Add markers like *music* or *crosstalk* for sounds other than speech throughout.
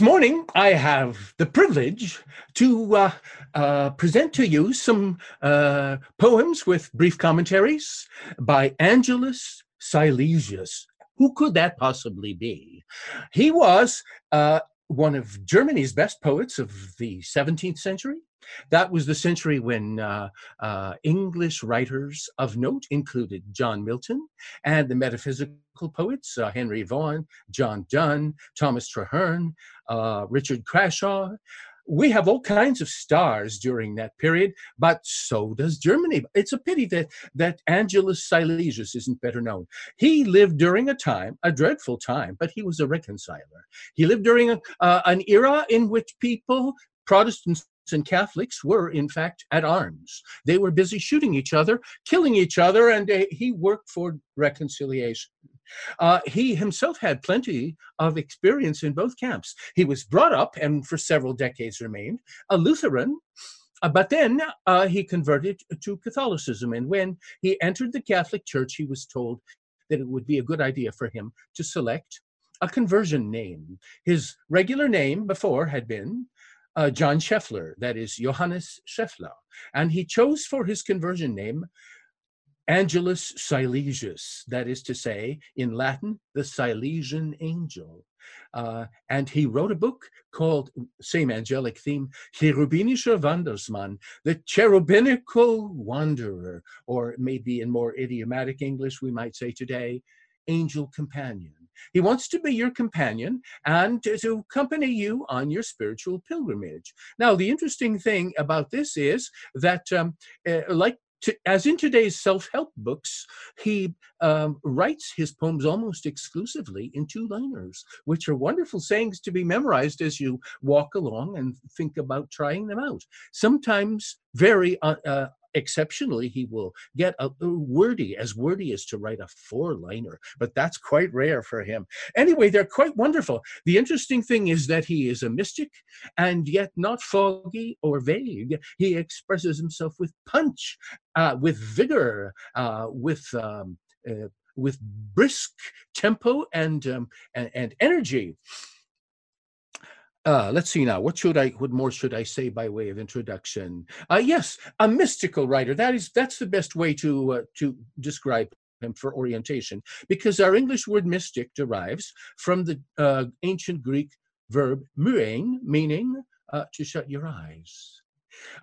This morning, I have the privilege to uh, uh, present to you some uh, poems with brief commentaries by Angelus Silesius. Who could that possibly be? He was uh, one of Germany's best poets of the 17th century. That was the century when uh, uh, English writers of note included John Milton and the metaphysical poets uh, Henry Vaughan, John Donne, Thomas Traherne, uh, Richard Crashaw. We have all kinds of stars during that period, but so does Germany. It's a pity that that Angelus Silesius isn't better known. He lived during a time, a dreadful time, but he was a reconciler. He lived during a, uh, an era in which people, Protestants and Catholics were, in fact, at arms. They were busy shooting each other, killing each other, and uh, he worked for reconciliation. Uh, he himself had plenty of experience in both camps. He was brought up and for several decades remained a Lutheran. Uh, but then uh, he converted to Catholicism. And when he entered the Catholic Church, he was told that it would be a good idea for him to select a conversion name. His regular name before had been uh, John Scheffler, that is Johannes Scheffler. And he chose for his conversion name Angelus Silesius, that is to say, in Latin, the Silesian angel. Uh, and he wrote a book called, same angelic theme, Cherubinischer Wandersmann, the cherubinical wanderer, or maybe in more idiomatic English, we might say today, angel companion. He wants to be your companion and to, to, accompany you on your spiritual pilgrimage. Now, the interesting thing about this is that, um, uh, like to, as in today's self-help books, he um, writes his poems almost exclusively in two-liners, which are wonderful sayings to be memorized as you walk along and think about trying them out. Sometimes very uh, uh, exceptionally he will get a, a, wordy as wordy as to write a four liner but that's quite rare for him. Anyway they're quite wonderful. The interesting thing is that he is a mystic and yet not foggy or vague. He expresses himself with punch uh, with vigor uh, with um, uh, with brisk tempo and, um, and, and energy uh, let's see now. What should I? What more should I say by way of introduction? Uh, yes, a mystical writer. That is that's the best way to uh, to describe him for orientation, because our English word mystic derives from the uh, ancient Greek verb muein, meaning uh, to shut your eyes.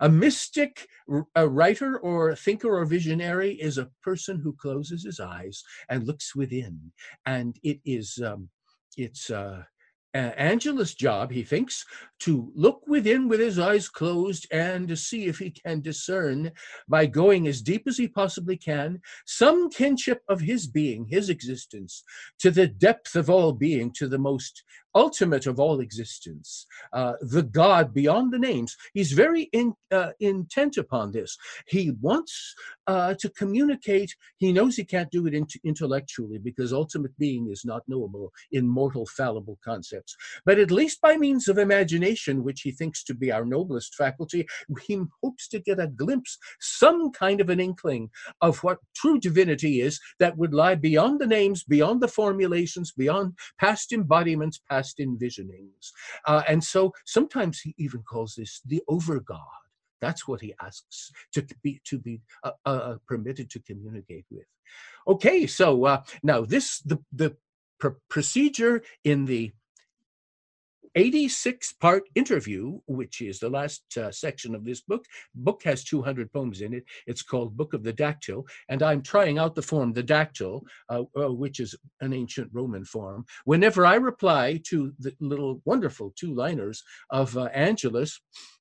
A mystic, a writer or thinker or visionary is a person who closes his eyes and looks within, and it is um, it's uh, Angelus' job, he thinks, to look within with his eyes closed and to see if he can discern, by going as deep as he possibly can, some kinship of his being, his existence, to the depth of all being, to the most ultimate of all existence, uh, the God beyond the names. He's very in, uh, intent upon this. He wants uh, to communicate. He knows he can't do it int intellectually because ultimate being is not knowable in mortal, fallible concepts. But at least by means of imagination, which he thinks to be our noblest faculty, he hopes to get a glimpse, some kind of an inkling of what true divinity is that would lie beyond the names, beyond the formulations, beyond past embodiments, past past envisionings. Uh, and so sometimes he even calls this the over God. That's what he asks to be to be uh, uh, permitted to communicate with. Okay, so uh, now this the the pr procedure in the 86 part interview, which is the last uh, section of this book. Book has 200 poems in it. It's called Book of the Dactyl, and I'm trying out the form, the dactyl, uh, uh, which is an ancient Roman form. Whenever I reply to the little wonderful two liners of uh, Angelus,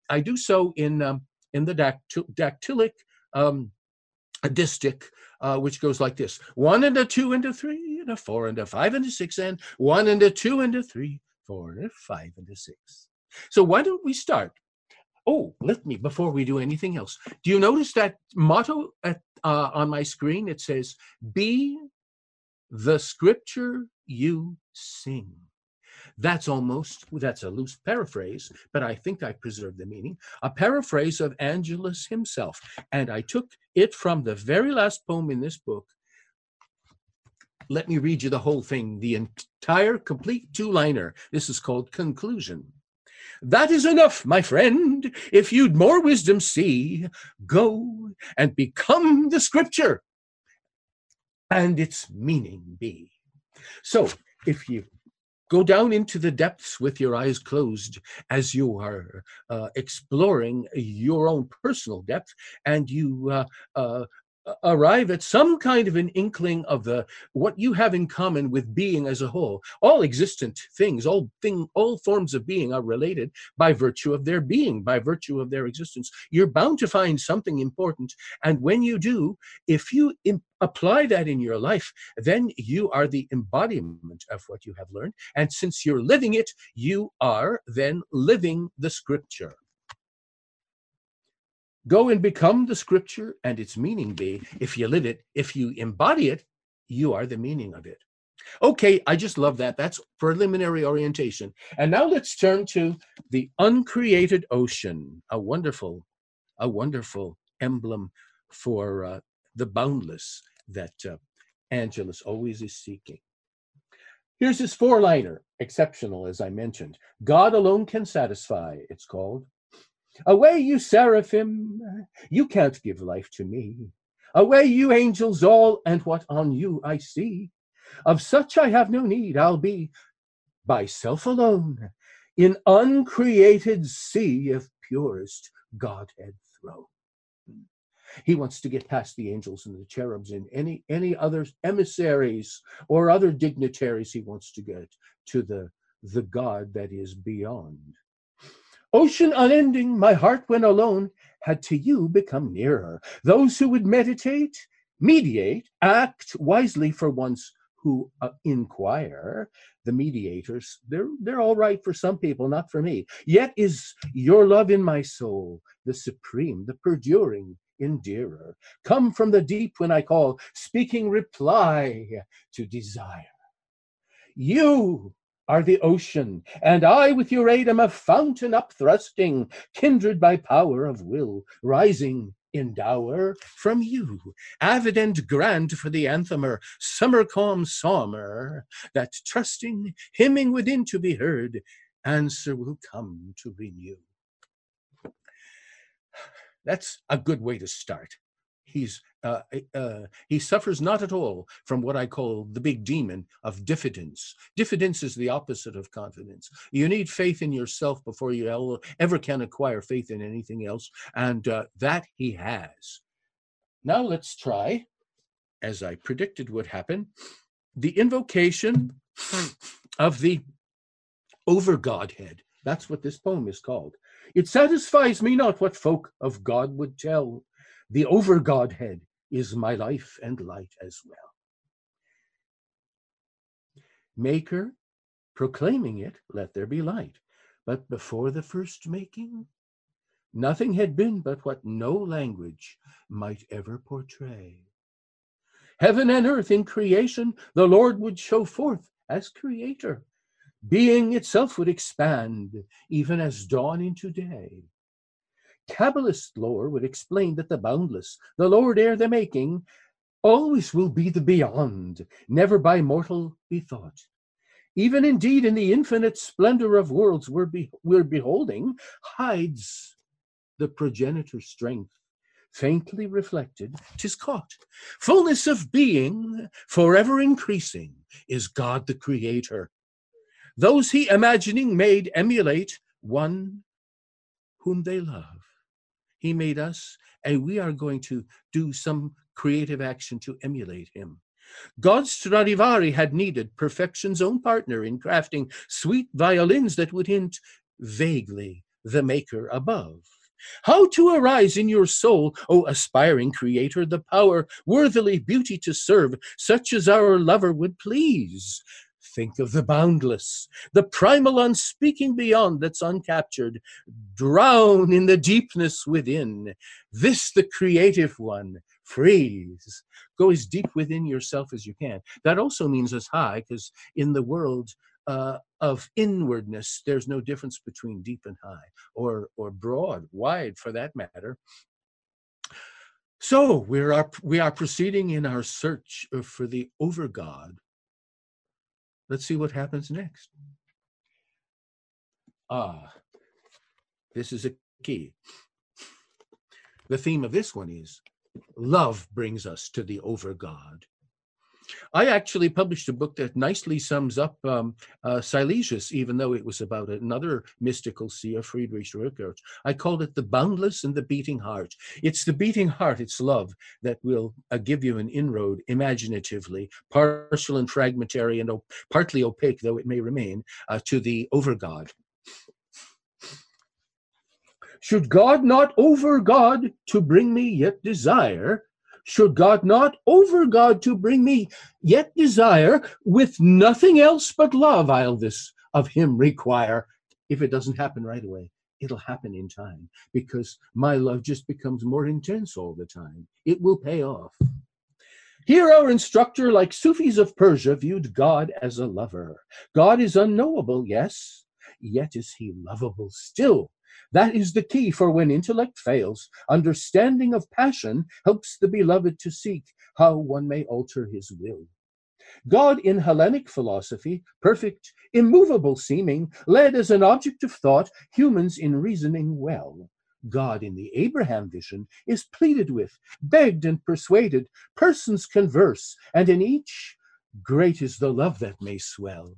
I do so in um, in the dactyl dactylic um, distich, uh, which goes like this: one and a two and a three and a four and a five and a six and one and a two and a three four, five, and a six. So why don't we start? Oh, let me, before we do anything else, do you notice that motto at, uh, on my screen? It says, be the scripture you sing. That's almost, that's a loose paraphrase, but I think I preserved the meaning. A paraphrase of Angelus himself. And I took it from the very last poem in this book, let me read you the whole thing, the entire complete two liner. This is called conclusion. That is enough, my friend. If you'd more wisdom see, go and become the scripture and its meaning be. So if you go down into the depths with your eyes closed as you are uh, exploring your own personal depth and you uh, uh, arrive at some kind of an inkling of the what you have in common with being as a whole. All existent things all thing all forms of being are related by virtue of their being by virtue of their existence. You're bound to find something important and when you do if you Im- apply that in your life then you are the embodiment of what you have learned and since you're living it you are then living the scripture Go and become the scripture and its meaning be. If you live it, if you embody it, you are the meaning of it. Okay, I just love that. That's preliminary orientation. And now let's turn to the uncreated ocean, a wonderful, a wonderful emblem for uh, the boundless that uh, Angelus always is seeking. Here's his four liner, exceptional, as I mentioned. God alone can satisfy, it's called. Away, you seraphim, you can't give life to me. Away, you angels all, and what on you I see. Of such I have no need, I'll be by self alone in uncreated sea of purest Godhead throne. He wants to get past the angels and the cherubs and any any other emissaries or other dignitaries. He wants to get to the the God that is beyond. Ocean unending, my heart when alone had to you become nearer. Those who would meditate, mediate, act wisely for once who uh, inquire, the mediators, they're, they're all right for some people, not for me. Yet is your love in my soul the supreme, the perduring, endearer. Come from the deep when I call, speaking reply to desire. You are the ocean, and I with your aid am a fountain upthrusting, kindred by power of will, rising in dower from you, avid and grand for the anthemer, summer calm psalmer, that trusting, hymning within to be heard, answer will come to renew. *sighs* That's a good way to start. He's uh, uh, he suffers not at all from what I call the big demon of diffidence. Diffidence is the opposite of confidence. You need faith in yourself before you ever can acquire faith in anything else, and uh, that he has. Now let's try, as I predicted would happen, the invocation of the over Godhead. That's what this poem is called. It satisfies me not what folk of God would tell. The over Godhead is my life and light as well. Maker, proclaiming it, let there be light. But before the first making, nothing had been but what no language might ever portray. Heaven and earth in creation, the Lord would show forth as creator. Being itself would expand, even as dawn into day. Kabbalist lore would explain that the boundless, the Lord ere the making, always will be the beyond, never by mortal be thought. Even indeed in the infinite splendor of worlds we're, be- we're beholding hides the progenitor strength, faintly reflected, tis caught. Fullness of being, forever increasing, is God the Creator. Those he imagining made emulate one whom they love. He made us, and we are going to do some creative action to emulate him. God Stradivari had needed perfection's own partner in crafting sweet violins that would hint vaguely the maker above. How to arise in your soul, O aspiring creator, the power worthily beauty to serve, such as our lover would please. Think of the boundless, the primal unspeaking beyond that's uncaptured. Drown in the deepness within. This, the creative one, freeze. Go as deep within yourself as you can. That also means as high, because in the world uh, of inwardness, there's no difference between deep and high, or or broad, wide for that matter. So we are we are proceeding in our search for the over God. Let's see what happens next. Ah, this is a key. The theme of this one is love brings us to the over God. I actually published a book that nicely sums up um, uh, Silesius, even though it was about another mystical seer, Friedrich Rückert. I called it The Boundless and the Beating Heart. It's the beating heart, it's love, that will uh, give you an inroad imaginatively, partial and fragmentary and op- partly opaque, though it may remain, uh, to the over God. Should God not over God to bring me yet desire, should God not over God to bring me yet desire with nothing else but love I'll this of him require. If it doesn't happen right away, it'll happen in time because my love just becomes more intense all the time. It will pay off. Here, our instructor, like Sufis of Persia, viewed God as a lover. God is unknowable, yes, yet is he lovable still. That is the key for when intellect fails, understanding of passion helps the beloved to seek how one may alter his will. God in Hellenic philosophy, perfect, immovable seeming, led as an object of thought humans in reasoning well. God in the Abraham vision is pleaded with, begged and persuaded, persons converse, and in each great is the love that may swell.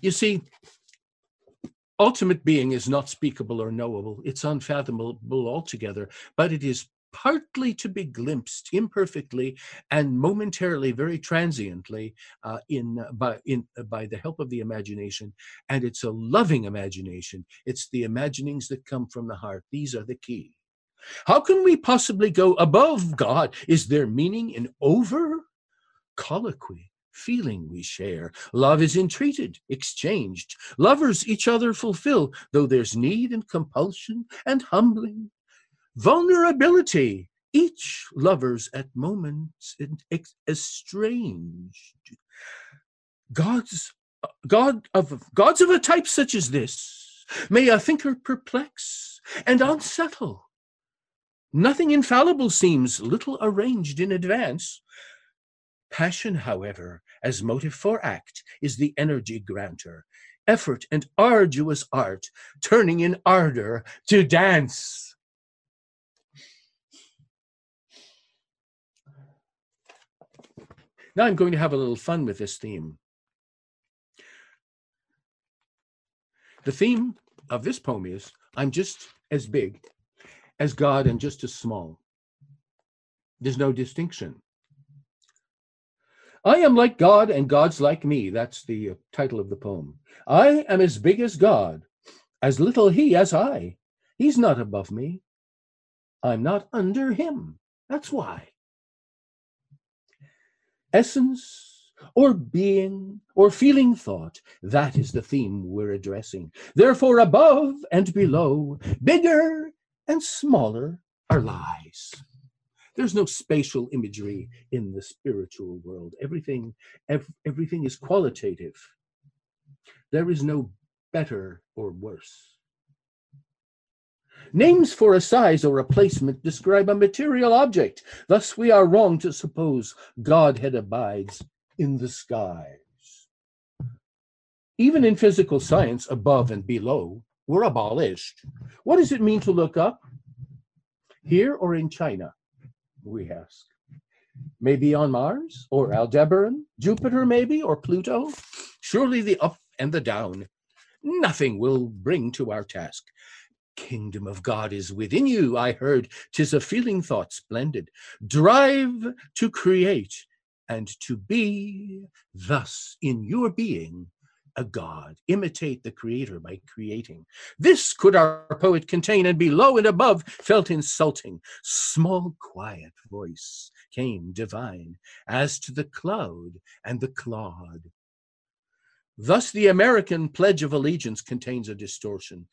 You see, ultimate being is not speakable or knowable. It's unfathomable altogether, but it is partly to be glimpsed imperfectly and momentarily, very transiently, uh, in uh, by in uh, by the help of the imagination. And it's a loving imagination. It's the imaginings that come from the heart. These are the key. How can we possibly go above God? Is there meaning in over colloquy? Feeling we share. Love is entreated, exchanged. Lovers each other fulfill, though there's need and compulsion and humbling. Vulnerability, each lovers at moments estranged. Gods, God of gods of a type such as this, may a thinker perplex and unsettle. Nothing infallible seems, little arranged in advance. Passion, however, as motive for act, is the energy granter. Effort and arduous art, turning in ardor to dance. Now I'm going to have a little fun with this theme. The theme of this poem is I'm just as big as God and just as small. There's no distinction. I am like God and God's like me. That's the uh, title of the poem. I am as big as God, as little he as I. He's not above me. I'm not under him. That's why. Essence or being or feeling thought, that is the theme we're addressing. Therefore, above and below, bigger and smaller are lies. There's no spatial imagery in the spiritual world. Everything, ev- everything is qualitative. There is no better or worse. Names for a size or a placement describe a material object. Thus, we are wrong to suppose Godhead abides in the skies. Even in physical science, above and below were abolished. What does it mean to look up? Here or in China? We ask. Maybe on Mars or Aldebaran, Jupiter maybe, or Pluto? Surely the up and the down. Nothing will bring to our task. Kingdom of God is within you, I heard. Tis a feeling thought splendid. Drive to create and to be thus in your being a god. Imitate the creator by creating. This could our poet contain, and below and above felt insulting. Small, quiet voice came divine, as to the cloud and the clod. Thus, the American Pledge of Allegiance contains a distortion.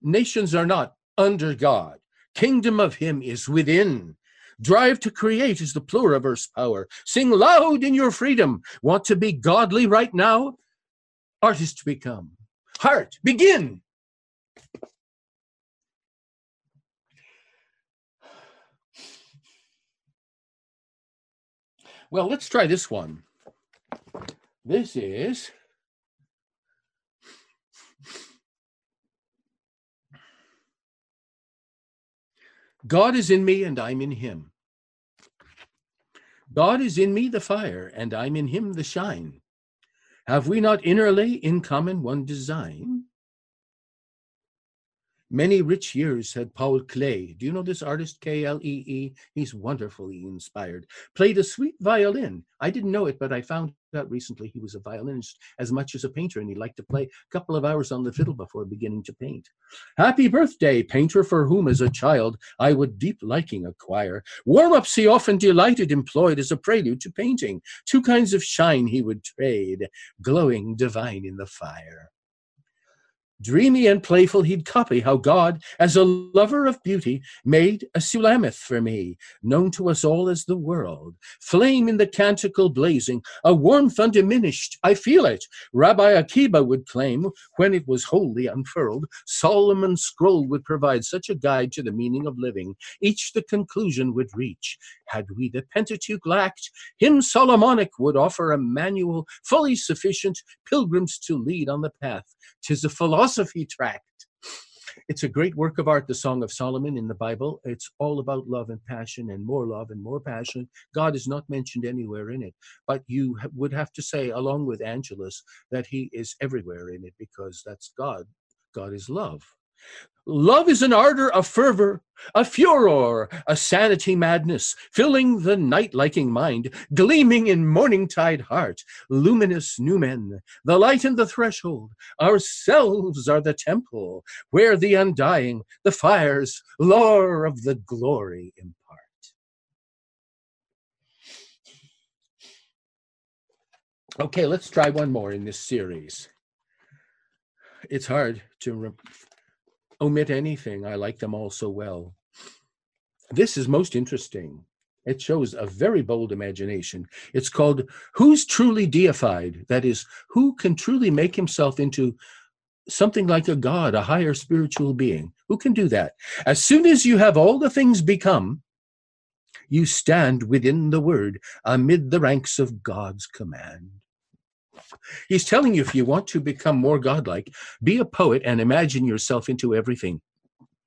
Nations are not under God. Kingdom of Him is within. Drive to create is the pluriverse power. Sing loud in your freedom. Want to be godly right now? Artist become. Heart, begin. Well, let's try this one. This is God is in me and I'm in him. God is in me the fire and I'm in him the shine. Have we not innerly in common one design? Many rich years had Paul Klee. Do you know this artist, K L E E? He's wonderfully inspired. Played a sweet violin. I didn't know it, but I found out recently he was a violinist as much as a painter, and he liked to play a couple of hours on the fiddle before beginning to paint. Happy birthday, painter, for whom as a child I would deep liking acquire. Warm ups he often delighted employed as a prelude to painting. Two kinds of shine he would trade, glowing divine in the fire. Dreamy and playful, he'd copy how God, as a lover of beauty, made a Sulamith for me, known to us all as the world. Flame in the canticle blazing, a warmth undiminished, I feel it. Rabbi Akiba would claim, when it was wholly unfurled, Solomon's scroll would provide such a guide to the meaning of living, each the conclusion would reach. Had we the Pentateuch lacked, hymn Solomonic would offer a manual fully sufficient, pilgrims to lead on the path. Tis a philosophy tract. It's a great work of art, the Song of Solomon in the Bible. It's all about love and passion and more love and more passion. God is not mentioned anywhere in it, but you would have to say, along with Angelus, that he is everywhere in it because that's God. God is love. Love is an ardor, a fervor, a furor, a sanity madness, filling the night liking mind, gleaming in morning tide heart, luminous numen, the light and the threshold, ourselves are the temple, where the undying, the fires, lore of the glory impart. Okay, let's try one more in this series. It's hard to omit anything. I like them all so well. This is most interesting. It shows a very bold imagination. It's called Who's Truly Deified? That is, who can truly make himself into something like a god, a higher spiritual being? Who can do that? As soon as you have all the things become, you stand within the word amid the ranks of God's command. He's telling you if you want to become more godlike, be a poet and imagine yourself into everything.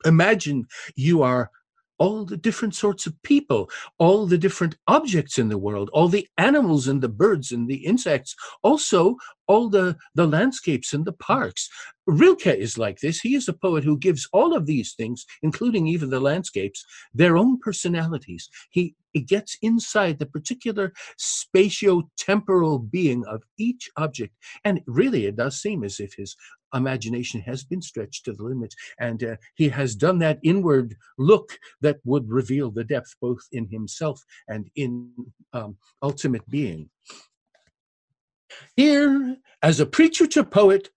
Imagine you are all the different sorts of people, all the different objects in the world, all the animals and the birds and the insects, also all the, the landscapes and the parks. Rilke is like this. He is a poet who gives all of these things, including even the landscapes, their own personalities. He, he gets inside the particular spatio-temporal being of each object. And really, it does seem as if his imagination has been stretched to the limit. And uh, he has done that inward look that would reveal the depth both in himself and in um, ultimate being. Here, as a preacher to poet,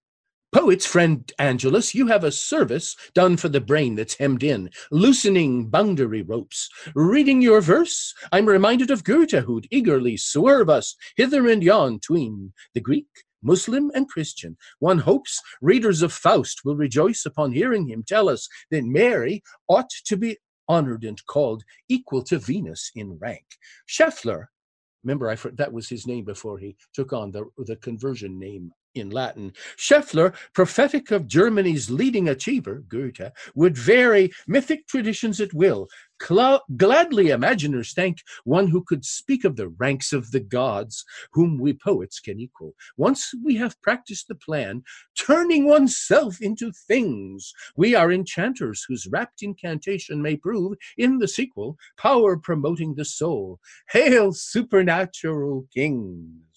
Poet's friend Angelus, you have a service done for the brain that's hemmed in, loosening boundary ropes. Reading your verse, I'm reminded of Goethe, who'd eagerly swerve us hither and yon tween the Greek, Muslim, and Christian. One hopes readers of Faust will rejoice upon hearing him tell us that Mary ought to be honored and called equal to Venus in rank. Scheffler Remember, I that was his name before he took on the, the conversion name in Latin. Scheffler, prophetic of Germany's leading achiever, Goethe, would vary mythic traditions at will. Gladly imaginers thank one who could speak of the ranks of the gods, whom we poets can equal. Once we have practiced the plan, turning oneself into things, we are enchanters whose rapt incantation may prove, in the sequel, power promoting the soul. Hail, supernatural kings!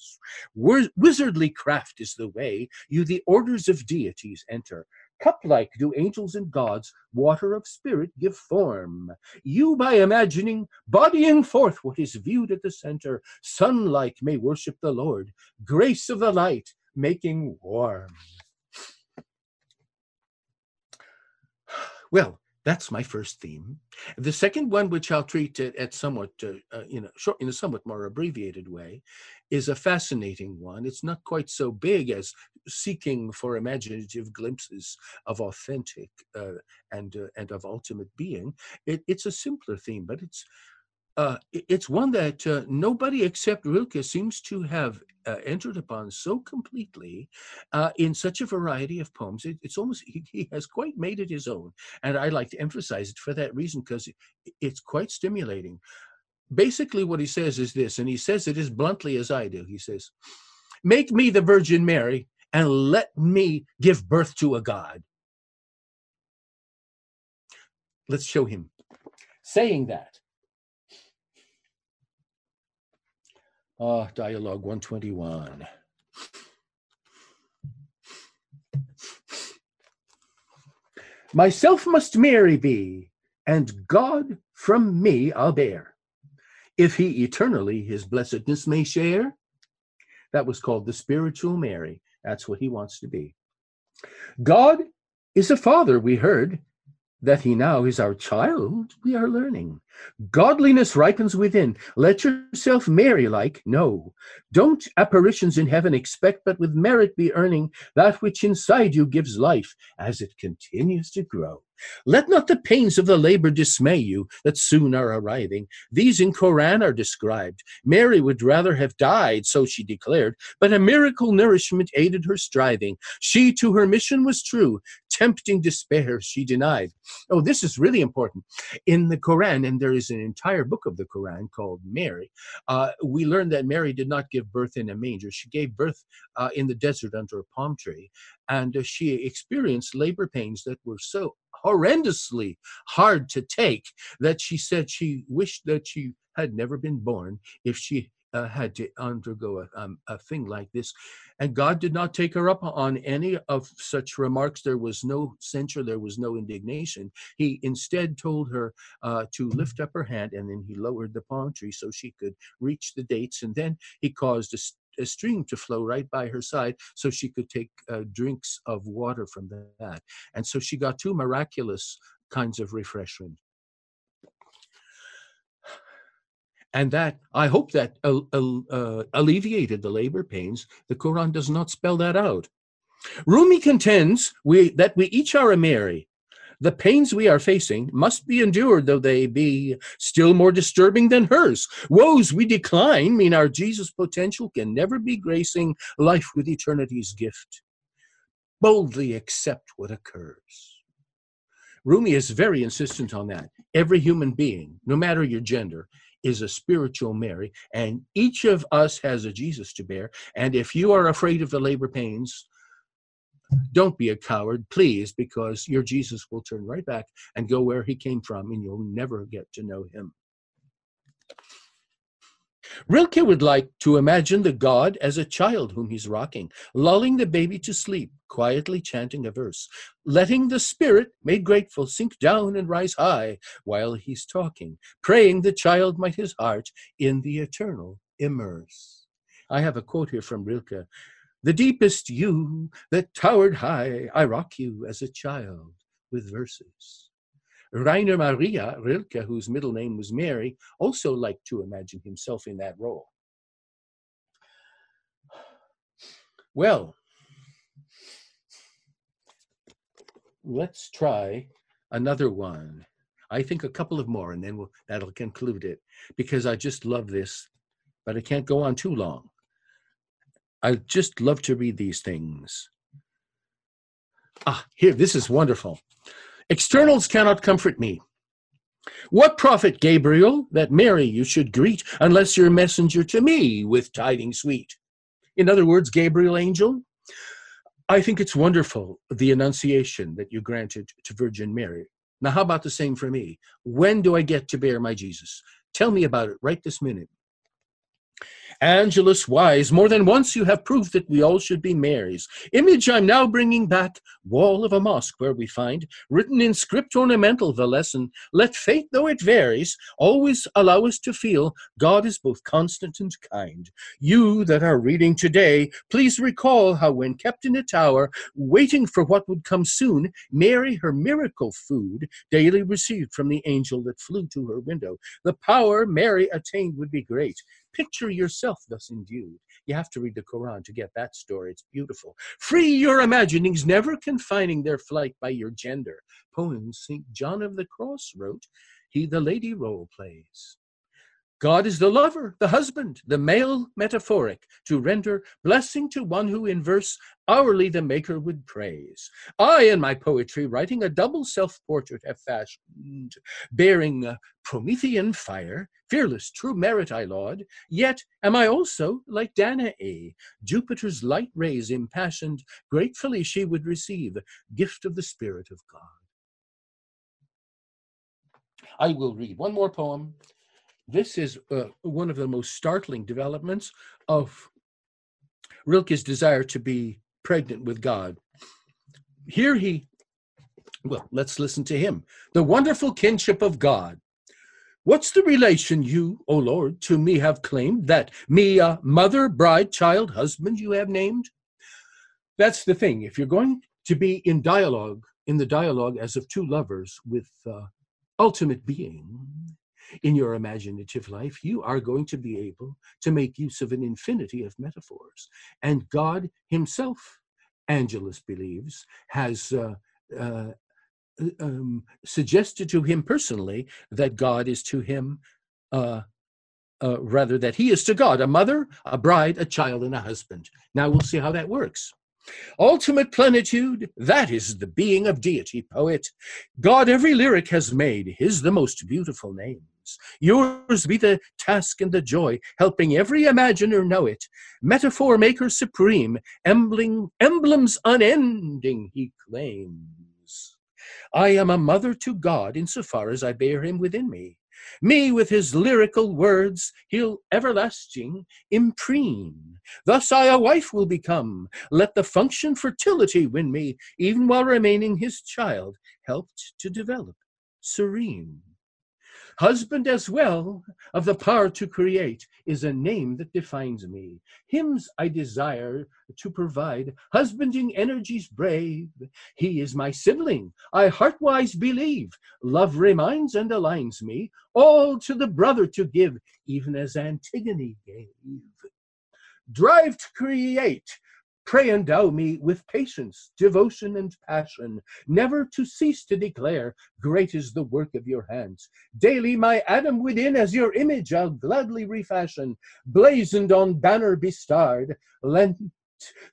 Wizardly craft is the way you the orders of deities enter. Cup-like do angels and gods water of spirit give form. You by imagining, bodying forth what is viewed at the center, sun-like may worship the Lord, grace of the light making warm. Well, that's my first theme. The second one, which I'll treat at, at somewhat, uh, uh, short, in a somewhat more abbreviated way, is a fascinating one. It's not quite so big as seeking for imaginative glimpses of authentic uh, and uh, and of ultimate being. It, it's a simpler theme, but it's uh, it's one that uh, nobody except Rilke seems to have uh, entered upon so completely uh, in such a variety of poems. It, it's almost, *laughs* he, he, has quite made it his own. And I like to emphasize it for that reason because it, it's quite stimulating. Basically, what he says is this, and he says it as bluntly as I do. He says, Make me the Virgin Mary and let me give birth to a God. Let's show him saying that. Ah, dialogue 121. Myself must Mary be, and God from me I'll bear, if he eternally his blessedness may share. That was called the spiritual Mary. That's what he wants to be. God is a father, we heard, that he now is our child, we are learning. Godliness ripens within. Let yourself Mary like. No, don't apparitions in heaven expect, but with merit be earning that which inside you gives life as it continues to grow. Let not the pains of the labor dismay you that soon are arriving. These in Koran are described. Mary would rather have died, so she declared, but a miracle nourishment aided her striving. She to her mission was true, tempting despair she denied. Oh, this is really important. In the Koran, and there is an entire book of the Koran called Mary, uh, we learn that Mary did not give birth in a manger. She gave birth uh, in the desert under a palm tree, and uh, she experienced labor pains that were so horrendously hard to take that she said she wished that she had never been born if she uh, had to undergo a, um, a thing like this. And God did not take her up on any of such remarks. There was no censure, there was no indignation. He instead told her uh, to lift up her hand, and then he lowered the palm tree so she could reach the dates. And then he caused a stream to flow right by her side so she could take uh, drinks of water from that. And so she got two miraculous kinds of refreshment. And that, I hope that uh, alleviated the labor pains. The Quran does not spell that out. Rumi contends we, that we each are a Mary, the pains we are facing must be endured, though they be still more disturbing than hers. Woes we decline mean our Jesus potential can never be gracing life with eternity's gift. Boldly accept what occurs. Rumi is very insistent on that. Every human being, no matter your gender, is a spiritual Mary, and each of us has a Jesus to bear. And if you are afraid of the labor pains, don't be a coward, please, because your Jesus will turn right back and go where he came from, and you'll never get to know him. Rilke would like to imagine the God as a child whom he's rocking, lulling the baby to sleep, quietly chanting a verse, letting the spirit, made grateful, sink down and rise high while he's talking, praying the child might his heart in the eternal immerse. I have a quote here from Rilke the deepest you that towered high, I rock you as a child with verses. Rainer Maria Rilke, whose middle name was Mary, also liked to imagine himself in that role. Well, let's try another one. I think a couple of more, and then we'll, that'll conclude it because I just love this, but I can't go on too long. I just love to read these things. Ah, here, this is wonderful. Externals cannot comfort me. What profit, Gabriel, that Mary you should greet, unless you're messenger to me with tidings sweet? In other words, Gabriel angel, I think it's wonderful, the annunciation that you granted to Virgin Mary. Now, how about the same for me? When do I get to bear my Jesus? Tell me about it right this minute. Angelus wise, more than once you have proved that we all should be Marys. Image I'm now bringing back, wall of a mosque where we find, written in script ornamental the lesson, let fate, though it varies, always allow us to feel God is both constant and kind. You that are reading today, please recall how when kept in a tower, waiting for what would come soon, Mary her miracle food daily received from the angel that flew to her window. The power Mary attained would be great. Picture yourself thus endued. You have to read the Quran to get that story. It's beautiful. Free your imaginings, never confining their flight by your gender. Poems St. John of the Cross wrote, He the lady role plays. God is the lover, the husband, the male metaphoric, to render blessing to one who in verse hourly the maker would praise. I, in my poetry, writing a double self portrait, have fashioned, bearing Promethean fire, fearless, true merit I laud, yet am I also like Danae, Jupiter's light rays impassioned, gratefully she would receive, gift of the Spirit of God. I will read one more poem this is uh, one of the most startling developments of Rilke's desire to be pregnant with God. Here he, well, let's listen to him. The wonderful kinship of God. What's the relation you, O Lord, to me have claimed, that me, a mother, bride, child, husband, you have named? That's the thing. If you're going to be in dialogue, in the dialogue as of two lovers with uh, ultimate being, in your imaginative life, you are going to be able to make use of an infinity of metaphors. And God Himself, Angelus believes, has uh, uh, um, suggested to him personally that God is to him, uh, uh, rather, that he is to God a mother, a bride, a child, and a husband. Now we'll see how that works. Ultimate plenitude, that is the being of deity, poet. God every lyric has made, his the most beautiful names. Yours be the task and the joy, helping every imaginer know it. Metaphor maker supreme, emblem, emblems unending, he claims. I am a mother to God insofar as I bear him within me. Me with his lyrical words he'll everlasting impreen. Thus I a wife will become. Let the function fertility win me, even while remaining his child, helped to develop serene. Husband as well of the power to create is a name that defines me. Hymns I desire to provide, husbanding energies brave. He is my sibling, I heartwise believe. Love reminds and aligns me, all to the brother to give, even as Antigone gave. Drive to create, Pray endow me with patience, devotion, and passion, never to cease to declare, Great is the work of your hands. Daily my Adam within as your image I'll gladly refashion, blazoned on banner bestarred, lent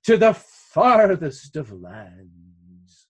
to the farthest of lands.